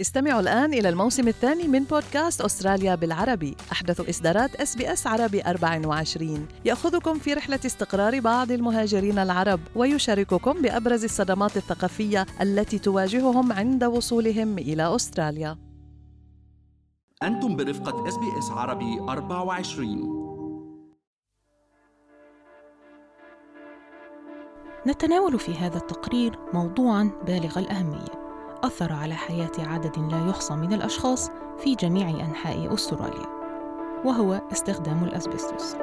استمعوا الآن إلى الموسم الثاني من بودكاست أستراليا بالعربي. أحدث إصدارات إس بي إس عربي 24 يأخذكم في رحلة استقرار بعض المهاجرين العرب ويشارككم بأبرز الصدمات الثقافية التي تواجههم عند وصولهم إلى أستراليا. أنتم برفقة إس بي إس عربي 24 نتناول في هذا التقرير موضوعا بالغ الأهمية. أثر على حياة عدد لا يحصى من الأشخاص في جميع أنحاء أستراليا وهو استخدام الأسبستوس.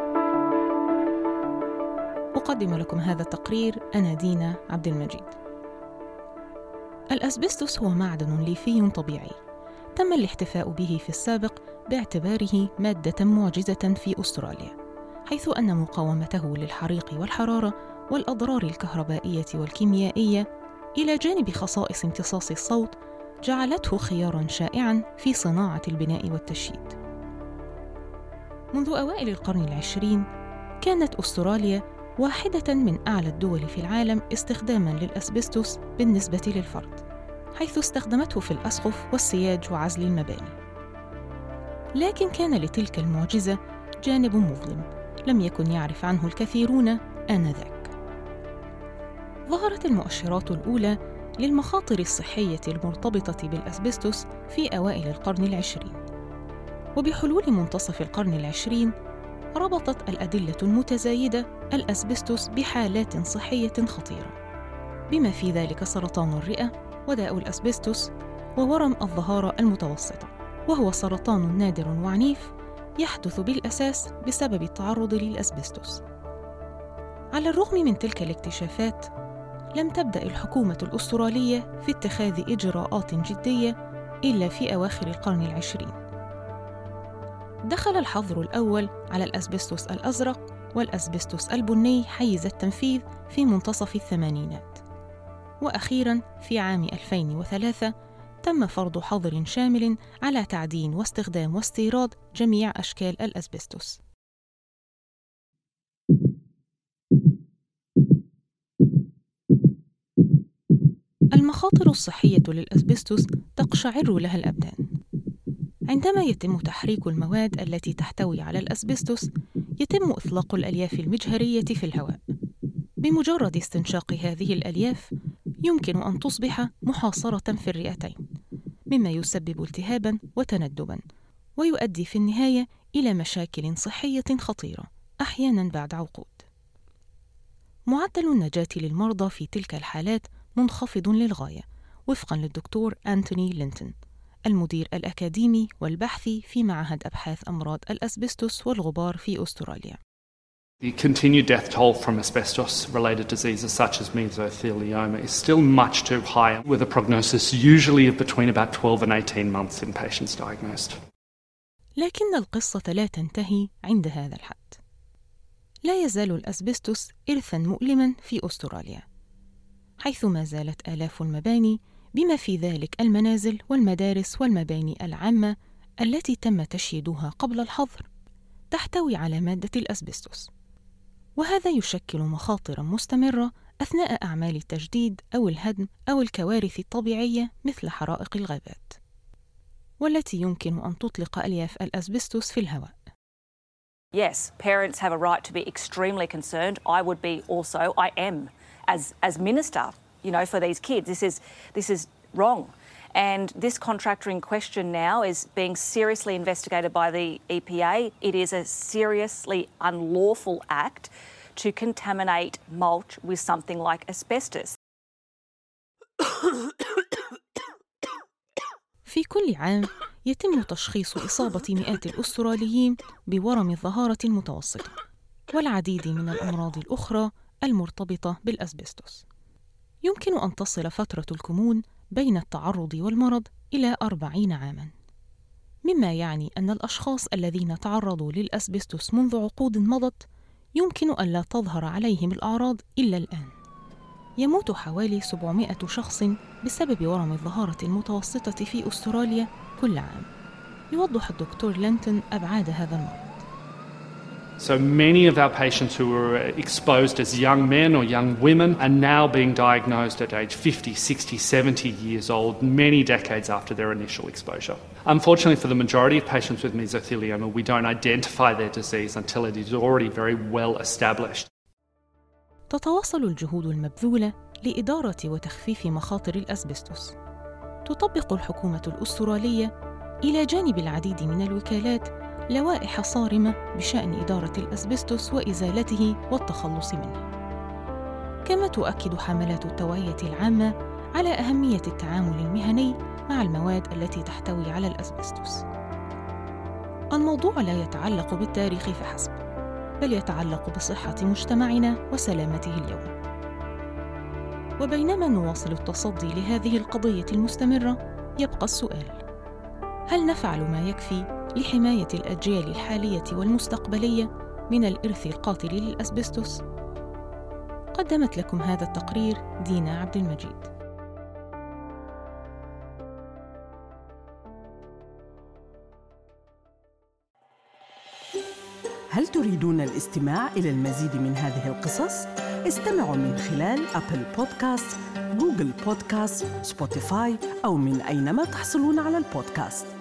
أقدم لكم هذا التقرير أنا دينا عبد المجيد الأسبستوس هو معدن ليفي طبيعي تم الاحتفاء به في السابق باعتباره مادة معجزة في أستراليا حيث أن مقاومته للحريق والحرارة والأضرار الكهربائية والكيميائية إلى جانب خصائص امتصاص الصوت جعلته خيارا شائعا في صناعة البناء والتشييد. منذ أوائل القرن العشرين كانت أستراليا واحدة من أعلى الدول في العالم استخداما للأسبستوس بالنسبة للفرد، حيث استخدمته في الأسقف والسياج وعزل المباني. لكن كان لتلك المعجزة جانب مظلم لم يكن يعرف عنه الكثيرون آنذاك. ظهرت المؤشرات الأولى للمخاطر الصحية المرتبطة بالأسبستوس في أوائل القرن العشرين. وبحلول منتصف القرن العشرين ربطت الأدلة المتزايدة الأسبستوس بحالات صحية خطيرة. بما في ذلك سرطان الرئة وداء الأسبستوس وورم الظهارة المتوسطة. وهو سرطان نادر وعنيف يحدث بالأساس بسبب التعرض للأسبستوس. على الرغم من تلك الاكتشافات لم تبدأ الحكومة الأسترالية في اتخاذ إجراءات جدية إلا في أواخر القرن العشرين. دخل الحظر الأول على الأسبستوس الأزرق والأسبستوس البني حيز التنفيذ في منتصف الثمانينات. وأخيراً في عام 2003 تم فرض حظر شامل على تعدين واستخدام واستيراد جميع أشكال الأسبستوس. المخاطر الصحية للأسبستوس تقشعر لها الأبدان. عندما يتم تحريك المواد التي تحتوي على الأسبستوس، يتم إطلاق الألياف المجهرية في الهواء. بمجرد استنشاق هذه الألياف، يمكن أن تصبح محاصرة في الرئتين، مما يسبب التهابًا وتندبًا، ويؤدي في النهاية إلى مشاكل صحية خطيرة، أحيانًا بعد عقود. معدل النجاة للمرضى في تلك الحالات منخفض للغاية وفقا للدكتور أنتوني لينتون المدير الأكاديمي والبحثي في معهد أبحاث أمراض الأسبستوس والغبار في أستراليا The continued death toll from asbestos related diseases such as mesothelioma is still much too high, with a prognosis usually of between about 12 and 18 months in patients diagnosed. لكن القصة لا تنتهي عند هذا الحد. لا يزال الأسبستوس إرثًا مؤلمًا في أستراليا. حيث ما زالت آلاف المباني بما في ذلك المنازل والمدارس والمباني العامة التي تم تشييدها قبل الحظر تحتوي على مادة الأسبستوس. وهذا يشكل مخاطرا مستمرة أثناء أعمال التجديد أو الهدم أو الكوارث الطبيعية مثل حرائق الغابات والتي يمكن أن تطلق ألياف الأسبستوس في الهواء. Yes, parents have a right to be extremely concerned. I would be also, I am. as as minister, you know, for these kids. This is this is wrong. And this contractor in question now is being seriously investigated by the EPA. It is a seriously unlawful act to contaminate mulch with something like asbestos. في كل عام يتم تشخيص إصابة مئات الأستراليين بورم الظهارة المتوسطة والعديد من الأمراض الأخرى المرتبطة بالأسبستوس. يمكن أن تصل فترة الكمون بين التعرض والمرض إلى أربعين عاماً. مما يعني أن الأشخاص الذين تعرضوا للأسبستوس منذ عقود مضت يمكن أن لا تظهر عليهم الأعراض إلا الآن. يموت حوالي 700 شخص بسبب ورم الظهارة المتوسطة في أستراليا كل عام. يوضح الدكتور لينتون أبعاد هذا المرض. So many of our patients who were exposed as young men or young women are now being diagnosed at age 50, 60, 70 years old, many decades after their initial exposure. Unfortunately, for the majority of patients with mesothelioma, we don't identify their disease until it is already very well established. تتواصل الجهود المبذولة لإدارة وتخفيف مخاطر الأسبستوس. تطبق الحكومة الأسترالية إلى جانب العديد من الوكالات لوائح صارمة بشأن إدارة الأسبستوس وإزالته والتخلص منه. كما تؤكد حملات التوعية العامة على أهمية التعامل المهني مع المواد التي تحتوي على الأسبستوس. الموضوع لا يتعلق بالتاريخ فحسب، بل يتعلق بصحة مجتمعنا وسلامته اليوم. وبينما نواصل التصدي لهذه القضية المستمرة، يبقى السؤال: هل نفعل ما يكفي لحماية الأجيال الحالية والمستقبلية من الإرث القاتل للأسبستوس؟ قدمت لكم هذا التقرير دينا عبد المجيد. هل تريدون الاستماع إلى المزيد من هذه القصص؟ استمعوا من خلال أبل بودكاست، Google Podcast، Spotify أو من أينما تحصلون على البودكاست